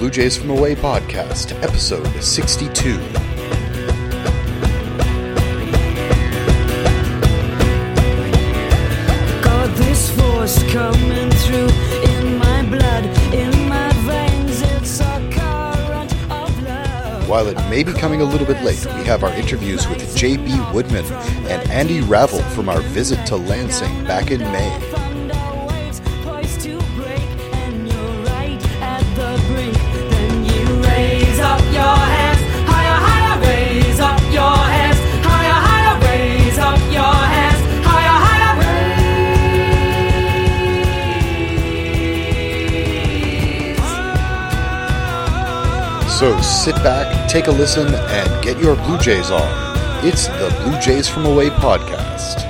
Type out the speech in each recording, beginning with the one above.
Welcome to the Blue Jays from Away podcast, episode 62. Got this force coming through in my blood, in my veins. It's a current of love. While it may be coming a little bit late, we have our interviews with JB Woodman and Andy Ravel from our visit to Lansing back in May. So sit back, take a listen, and get your Blue Jays on. It's the Blue Jays from Away podcast.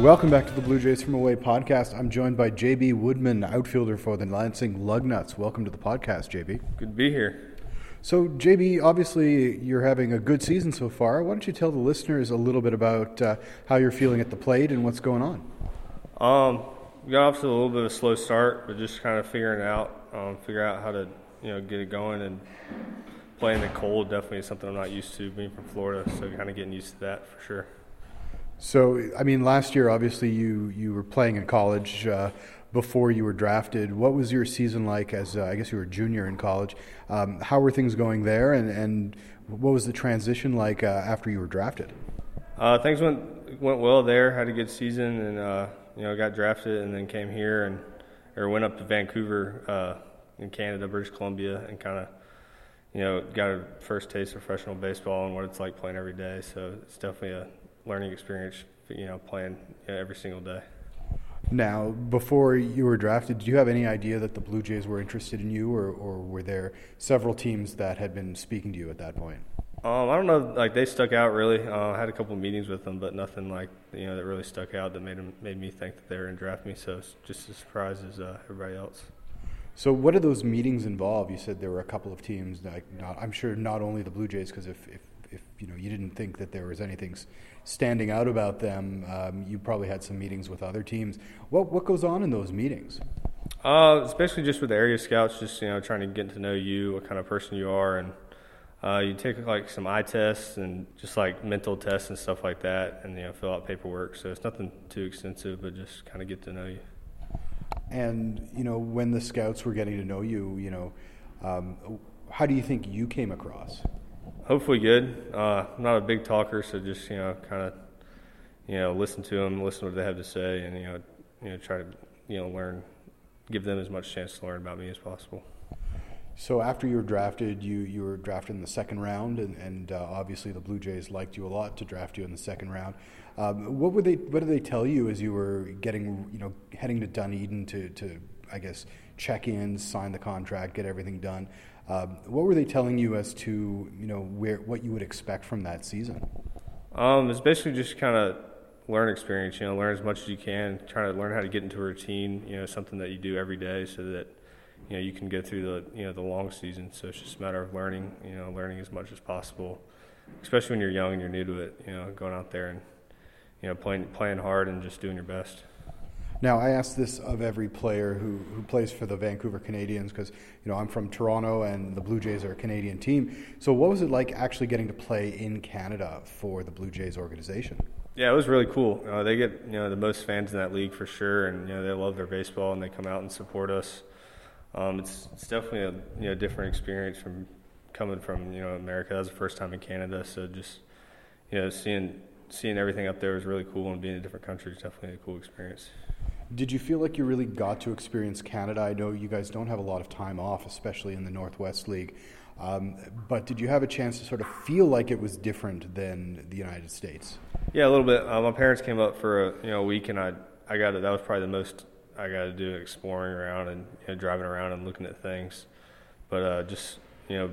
Welcome back to the Blue Jays from Away podcast. I'm joined by JB Woodman, outfielder for the Lansing Lugnuts. Welcome to the podcast, JB. Good to be here. So, JB, obviously you're having a good season so far. Why don't you tell the listeners a little bit about uh, how you're feeling at the plate and what's going on? Um, we got off to a little bit of a slow start, but just kind of figuring out, um, figure out how to, you know, get it going and playing the cold definitely is something I'm not used to being from Florida. So kind of getting used to that for sure. So, I mean, last year obviously you you were playing in college uh, before you were drafted. What was your season like? As uh, I guess you were a junior in college. Um, how were things going there, and and what was the transition like uh, after you were drafted? Uh, things went went well there. Had a good season, and uh, you know got drafted, and then came here and or went up to Vancouver uh, in Canada, British Columbia, and kind of you know got a first taste of professional baseball and what it's like playing every day. So it's definitely a learning experience. You know, playing you know, every single day. Now, before you were drafted, did you have any idea that the Blue Jays were interested in you, or, or were there several teams that had been speaking to you at that point? Um, I don't know. Like they stuck out really. Uh, I had a couple of meetings with them, but nothing like you know that really stuck out that made them made me think that they were going to draft me. So it's just as surprised as uh, everybody else. So, what did those meetings involve? You said there were a couple of teams. Like, not, I'm sure not only the Blue Jays, because if, if, if you know you didn't think that there was anything standing out about them, um, you probably had some meetings with other teams. What what goes on in those meetings? Uh, especially just with the area scouts, just you know trying to get to know you, what kind of person you are, and uh, you take like some eye tests and just like mental tests and stuff like that, and you know fill out paperwork. So it's nothing too extensive, but just kind of get to know you. And you know, when the scouts were getting to know you, you know, um, how do you think you came across? Hopefully good. Uh, I'm not a big talker, so just you know, kind of, you know, listen to them, listen to what they have to say, and you know, you know, try to you know learn, give them as much chance to learn about me as possible. So after you were drafted, you, you were drafted in the second round, and, and uh, obviously the Blue Jays liked you a lot to draft you in the second round. Um, what would they What did they tell you as you were getting you know heading to Dunedin to, to I guess check in, sign the contract, get everything done? Um, what were they telling you as to you know where what you would expect from that season? Um, it's basically just kind of learn experience. You know, learn as much as you can. Try to learn how to get into a routine. You know, something that you do every day, so that you know you can go through the you know the long season. So it's just a matter of learning. You know, learning as much as possible, especially when you're young and you're new to it. You know, going out there and you know playing playing hard and just doing your best. Now, I ask this of every player who, who plays for the Vancouver Canadians because, you know, I'm from Toronto and the Blue Jays are a Canadian team. So, what was it like actually getting to play in Canada for the Blue Jays organization? Yeah, it was really cool. Uh, they get you know the most fans in that league for sure, and you know they love their baseball and they come out and support us. Um, it's it's definitely a you know different experience from coming from you know America. That was the first time in Canada, so just you know seeing seeing everything up there was really cool, and being in a different country is definitely a cool experience. Did you feel like you really got to experience Canada? I know you guys don't have a lot of time off, especially in the Northwest League. Um, but did you have a chance to sort of feel like it was different than the United States? Yeah, a little bit. Uh, my parents came up for a you know a week, and I I got it. That was probably the most I got to do exploring around and you know, driving around and looking at things. But uh, just you know,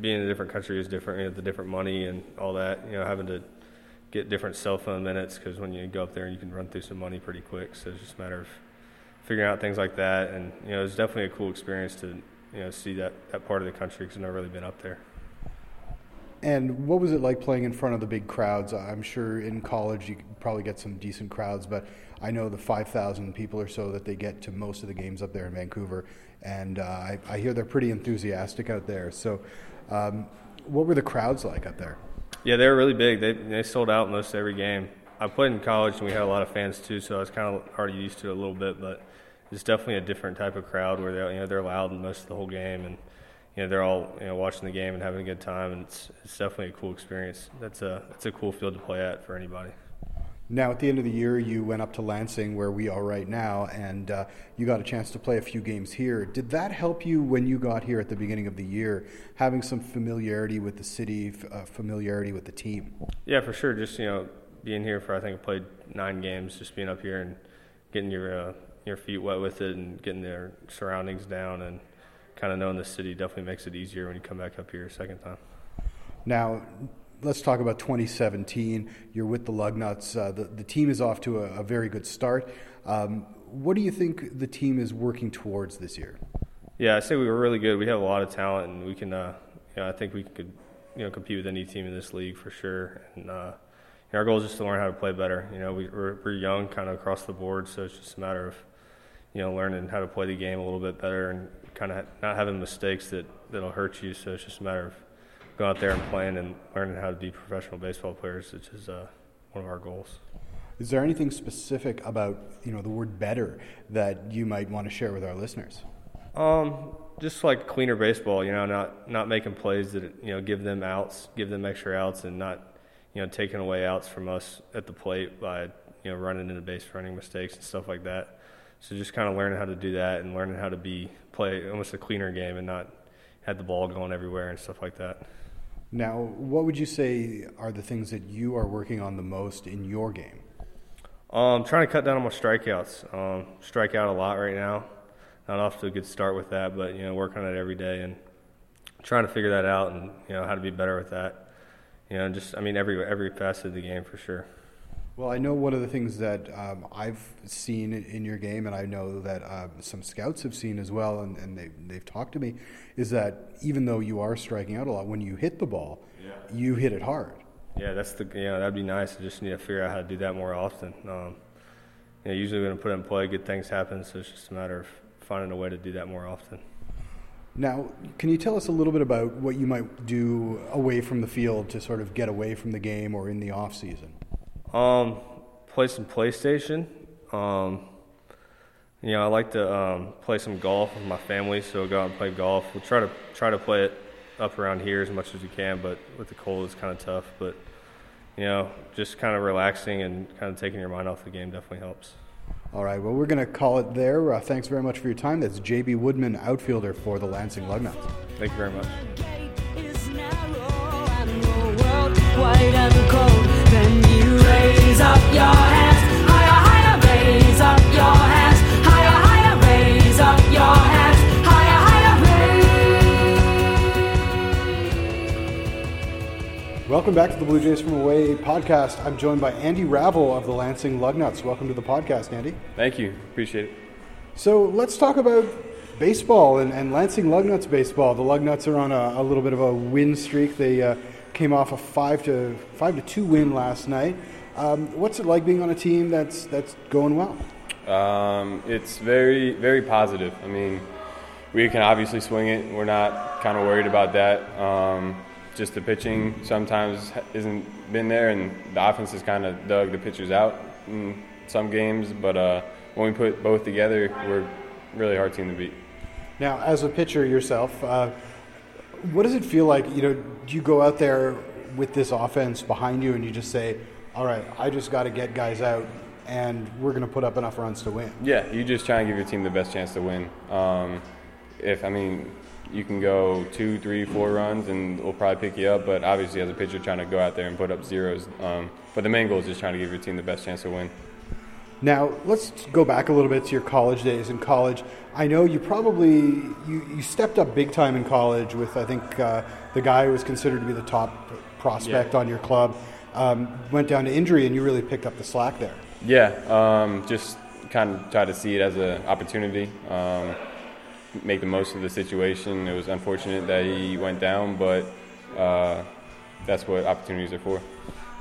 being in a different country is different. You know, the different money and all that. You know, having to get different cell phone minutes because when you go up there, you can run through some money pretty quick. So it's just a matter of figuring out things like that. And you know, it's definitely a cool experience to you know see that that part of the country because I've never really been up there. And what was it like playing in front of the big crowds? I'm sure in college you probably get some decent crowds, but I know the 5,000 people or so that they get to most of the games up there in Vancouver, and uh, I, I hear they're pretty enthusiastic out there. So, um, what were the crowds like up there? Yeah, they were really big. They they sold out most every game. I played in college and we had a lot of fans too, so I was kind of already used to it a little bit. But it's definitely a different type of crowd where they you know they're loud most of the whole game and you know they're all you know watching the game and having a good time and it's it's definitely a cool experience. That's a it's a cool field to play at for anybody. Now, at the end of the year, you went up to Lansing, where we are right now, and uh, you got a chance to play a few games here. Did that help you when you got here at the beginning of the year, having some familiarity with the city, f- uh, familiarity with the team? Yeah, for sure. Just you know being here for I think I played nine games. Just being up here and getting your uh, your feet wet with it and getting their surroundings down and kind of knowing the city definitely makes it easier when you come back up here a second time. Now, let's talk about 2017. You're with the Lugnuts. Uh, the, the team is off to a, a very good start. Um, what do you think the team is working towards this year? Yeah, I say we were really good. We have a lot of talent, and we can. Uh, you know, I think we could, you know, compete with any team in this league for sure. And uh, you know, our goal is just to learn how to play better. You know, we, we're, we're young, kind of across the board, so it's just a matter of, you know, learning how to play the game a little bit better and kind of not having mistakes that that'll hurt you. So it's just a matter of going out there and playing and learning how to be professional baseball players, which is uh, one of our goals. Is there anything specific about you know the word "better" that you might want to share with our listeners? Um, just like cleaner baseball, you know, not not making plays that you know give them outs, give them extra outs, and not you know taking away outs from us at the plate by you know running into base running mistakes and stuff like that. So just kind of learning how to do that and learning how to be play almost a cleaner game and not have the ball going everywhere and stuff like that. Now, what would you say are the things that you are working on the most in your game? Um, trying to cut down on my strikeouts. Um, strike out a lot right now. Not off to a good start with that, but you know, working on it every day and trying to figure that out and you know how to be better with that. You know, just I mean every every facet of the game for sure. Well, I know one of the things that um, I've seen in your game, and I know that um, some scouts have seen as well, and, and they, they've talked to me, is that even though you are striking out a lot, when you hit the ball, Yeah. you hit it hard. Yeah, that's the you know that'd be nice. I just need to figure out how to do that more often. Um, you know, usually when I put it in play, good things happen. So it's just a matter of finding a way to do that more often. Now, can you tell us a little bit about what you might do away from the field to sort of get away from the game or in the off season? Um, play some PlayStation. Um, you know, I like to um, play some golf with my family, so go out and play golf. We'll try to try to play it up around here as much as we can, but with the cold, it's kind of tough. But you know, just kind of relaxing and kind of taking your mind off the game definitely helps. All right, well, we're going to call it there. Uh, thanks very much for your time. That's JB Woodman, outfielder for the Lansing Lugnuts. Thank you very much. Gate is narrow and your world wide and cold. Then you raise up your hands, higher, higher, raise up your hands, higher, higher, raise up your hands, higher, higher, raise. Welcome back to the Blue Jays from Away podcast. I'm joined by Andy Ravel of the Lansing Lugnuts. Welcome to the podcast, Andy. Thank you. Appreciate it. So let's talk about baseball and, and Lansing Lugnuts baseball. The Lugnuts are on a, a little bit of a win streak. They uh, came off a five to five to two win last night. Um, what's it like being on a team that's that's going well? Um, it's very, very positive. I mean, we can obviously swing it. We're not kind of worried about that. Um, just the pitching sometimes isn't been there, and the offense has kind of dug the pitchers out in some games. But uh, when we put both together, we're a really hard team to beat. Now, as a pitcher yourself, uh, what does it feel like? You know, do you go out there with this offense behind you and you just say, "All right, I just got to get guys out, and we're going to put up enough runs to win"? Yeah, you just try and give your team the best chance to win. Um, if I mean, you can go two, three, four runs, and we'll probably pick you up. But obviously, as a pitcher, trying to go out there and put up zeros. Um, but the main goal is just trying to give your team the best chance to win. Now, let's go back a little bit to your college days. In college, I know you probably you, you stepped up big time in college with I think uh, the guy who was considered to be the top prospect Yeah. on your club um, went down to injury, and you really picked up the slack there. Yeah, um, just kind of try to see it as an opportunity, um, make the most of the situation. It was unfortunate that he went down, but uh, that's what opportunities are for.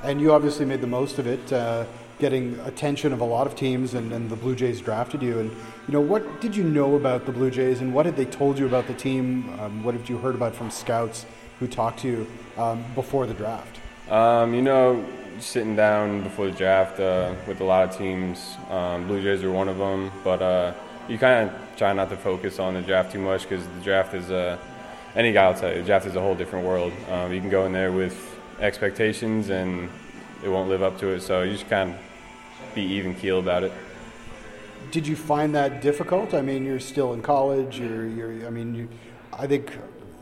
And you obviously made the most of it, uh, getting attention of a lot of teams, and, and the Blue Jays drafted you. And you know, what did you know about the Blue Jays, and what had they told you about the team? Um, what have you heard about from scouts who talked to you um, before the draft? Um, you know, sitting down before the draft uh, with a lot of teams, um, Blue Jays are one of them, but uh, you kind of try not to focus on the draft too much because the draft is uh, any guy will tell you the draft is a whole different world. Um, you can go in there with expectations and it won't live up to it, so you just kind of be even keel about it. Did you find that difficult? I mean, you're still in college. You're, you're I mean, you, I think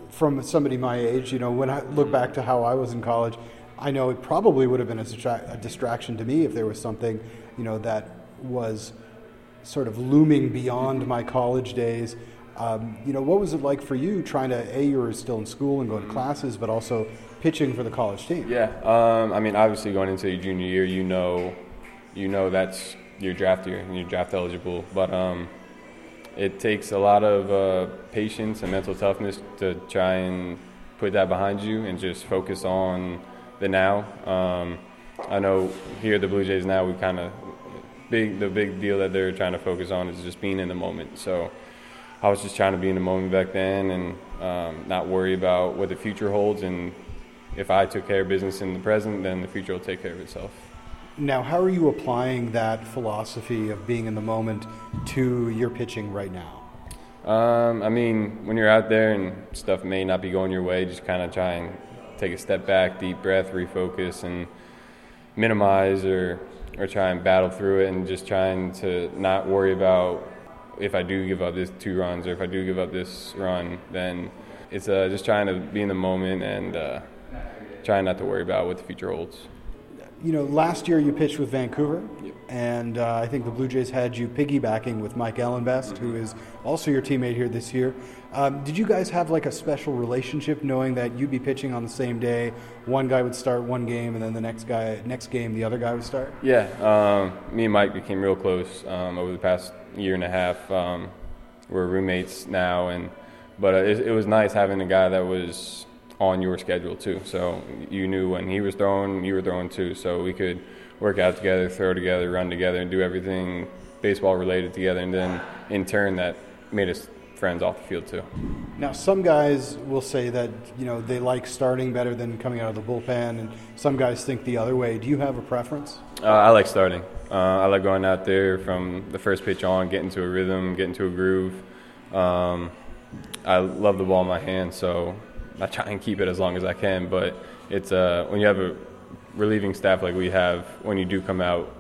from somebody my age, you know, when I look back to how I was in college, I know it probably would have been a, a distraction to me if there was something, you know, that was sort of looming beyond my college days. Um, you know, what was it like for you trying to, A, you were still in school and going to classes, but also pitching for the college team? Yeah, um, I mean, obviously going into your junior year, you know, you know that's your draft year and you're draft eligible, but um, it takes a lot of uh, patience and mental toughness to try and put that behind you and just focus on the now. Um, I know here at the Blue Jays now we kind of big the big deal that they're trying to focus on is just being in the moment. So I was just trying to be in the moment back then and um, not worry about what the future holds. And if I took care of business in the present, then the future will take care of itself. Now, how are you applying that philosophy of being in the moment to your pitching right now? Um, I mean, when you're out there and stuff may not be going your way, just kind of try and take a step back, deep breath, refocus, and minimize or or try and battle through it, and just trying to not worry about if I do give up this two runs or if I do give up this run, then it's uh, just trying to be in the moment and uh, trying not to worry about what the future holds. You know, last year you pitched with Vancouver, and uh, I think the Blue Jays had you piggybacking with Mike Ellenbest, who is also your teammate here this year. Um, did you guys have like a special relationship, knowing that you'd be pitching on the same day? One guy would start one game, and then the next guy, next game, the other guy would start. Yeah, um, me and Mike became real close um, over the past year and a half. Um, we're roommates now, and but uh, it, it was nice having a guy that was on your schedule too. So you knew when he was throwing, you were throwing too. So we could work out together, throw together, run together, and do everything baseball related together. And then in turn, that made us friends off the field too. Now, some guys will say that you know they like starting better than coming out of the bullpen, and some guys think the other way. Do you have a preference? Uh, I like starting. Uh, I like going out there from the first pitch on, getting to a rhythm, getting to a groove. Um, I love the ball in my hand, so I try and keep it as long as I can. But it's uh, when you have a relieving staff like we have, when you do come out,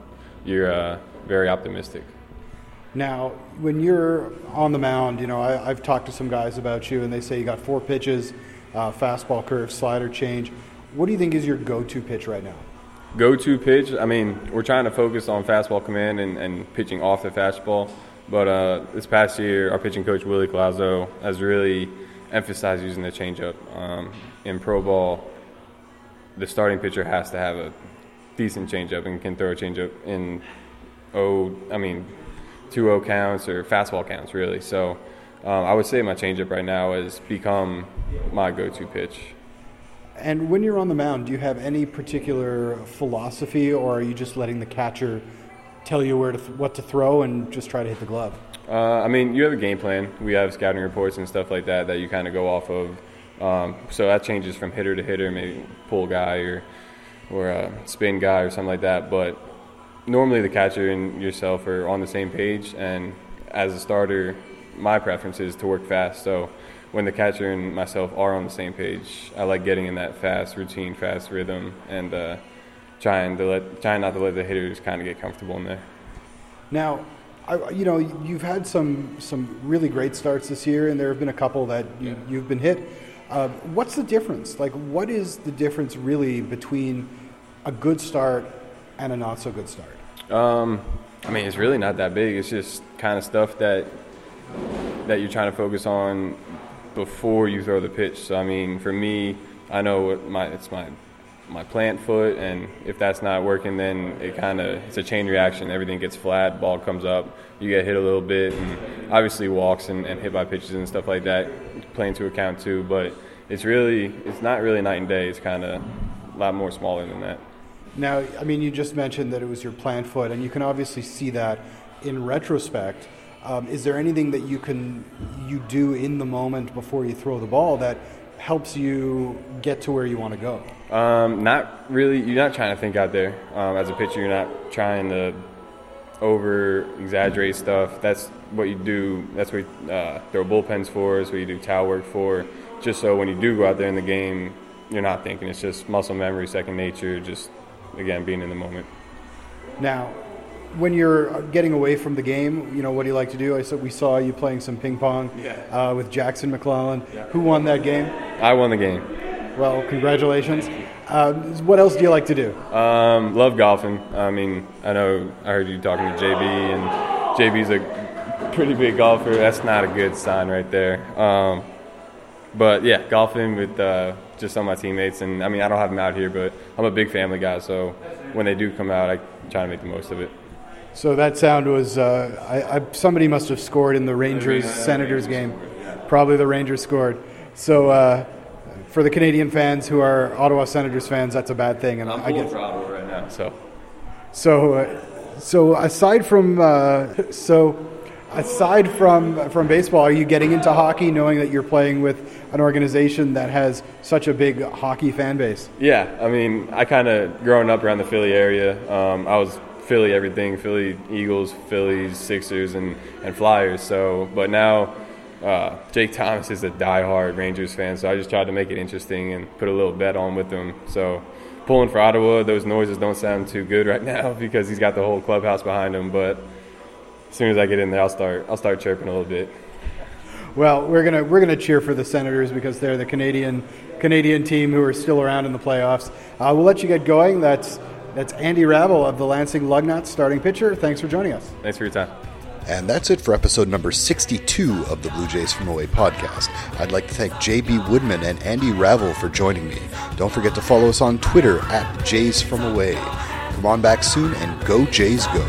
you're uh, very optimistic. Now, when you're on the mound, you know I, I've talked to some guys about you, and they say you got four pitches, uh, fastball curve, slider change. What do you think is your go-to pitch right now? Go-to pitch. I mean, we're trying to focus on fastball command and, and pitching off the fastball. But uh, this past year, our pitching coach Willie Collazo has really emphasized using the changeup. Um, in pro ball, the starting pitcher has to have a decent changeup and can throw a changeup in oh, I mean, two oh counts or fastball counts really. So um, I would say my changeup right now has become my go-to pitch. And when you're on the mound, do you have any particular philosophy, or are you just letting the catcher tell you where to th- what to throw and just try to hit the glove? Uh, I mean, you have a game plan. We have scouting reports and stuff like that that you kind of go off of. Um, so that changes from hitter to hitter, maybe pull guy or or a spin guy or something like that. But normally the catcher and yourself are on the same page. And as a starter, my preference is to work fast. So when the catcher and myself are on the same page, I like getting in that fast routine, fast rhythm, and uh, trying to let trying not to let the hitters kind of get comfortable in there. Now, I, you know, you've had some some really great starts this year, and there have been a couple that you, you've been hit. Uh, what's the difference? Like, what is the difference really between a good start and a not so good start? Um, I mean, it's really not that big. It's just kind of stuff that that you're trying to focus on before you throw the pitch. So, I mean, for me, I know what my it's my my plant foot, and if that's not working, then it kind of it's a chain reaction. Everything gets flat, ball comes up, you get hit a little bit, and obviously walks and, and hit by pitches and stuff like that play into account too. But it's really it's not really night and day. It's kind of a lot more smaller than that. Now, I mean, you just mentioned that it was your plant foot, and you can obviously see that in retrospect. Um, is there anything that you can you do in the moment before you throw the ball that helps you get to where you want to go? Um, not really. You're not trying to think out there um, as a pitcher. You're not trying to over exaggerate stuff. That's what you do. That's what you, uh, throw bullpens for. Is what you do towel work for. Just so when you do go out there in the game, you're not thinking. It's just muscle memory, second nature. Just again being in the moment. Now, when you're getting away from the game, you know what do you like to do? I said we saw you playing some ping pong uh, with Jackson McClelland. Who won that game? I won the game. Well, congratulations. Uh, what else do you like to do? Um, love golfing. I mean, I know I heard you talking to JB, and JB's a pretty big golfer. That's not a good sign right there. Um, but yeah, golfing with uh, just some of my teammates, and I mean, I don't have them out here, but I'm a big family guy, so when they do come out, I try to make the most of it. So that sound was uh, I, I, somebody must have scored in the Rangers Senators game. Probably the Rangers scored. So uh, for the Canadian fans who are Ottawa Senators fans, that's a bad thing. And I'm I pulling get for Ottawa right now, so so uh, so aside from uh, so aside from from baseball, are you getting into hockey, knowing that you're playing with an organization that has such a big hockey fan base? Yeah, I mean, I kind of growing up around the Philly area. Um, I was Philly everything: Philly Eagles, Phillies, Sixers, and and Flyers. So, but now uh, Jake Thomas is a diehard Rangers fan. So I just tried to make it interesting and put a little bet on with him. So pulling for Ottawa, those noises don't sound too good right now because he's got the whole clubhouse behind him. But as soon as I get in there, I'll start I'll start chirping a little bit. Well, we're gonna we're gonna cheer for the Senators because they're the Canadian Canadian team who are still around in the playoffs. Uh, we'll let you get going. That's that's Andy Ravel of the Lansing Lugnuts, starting pitcher. Thanks for joining us. Thanks for your time. And that's it for episode number 62 of the Blue Jays from Away podcast. I'd like to thank JB Woodman and Andy Ravel for joining me. Don't forget to follow us on Twitter at Jays from Away. Come on back soon and go Jays go.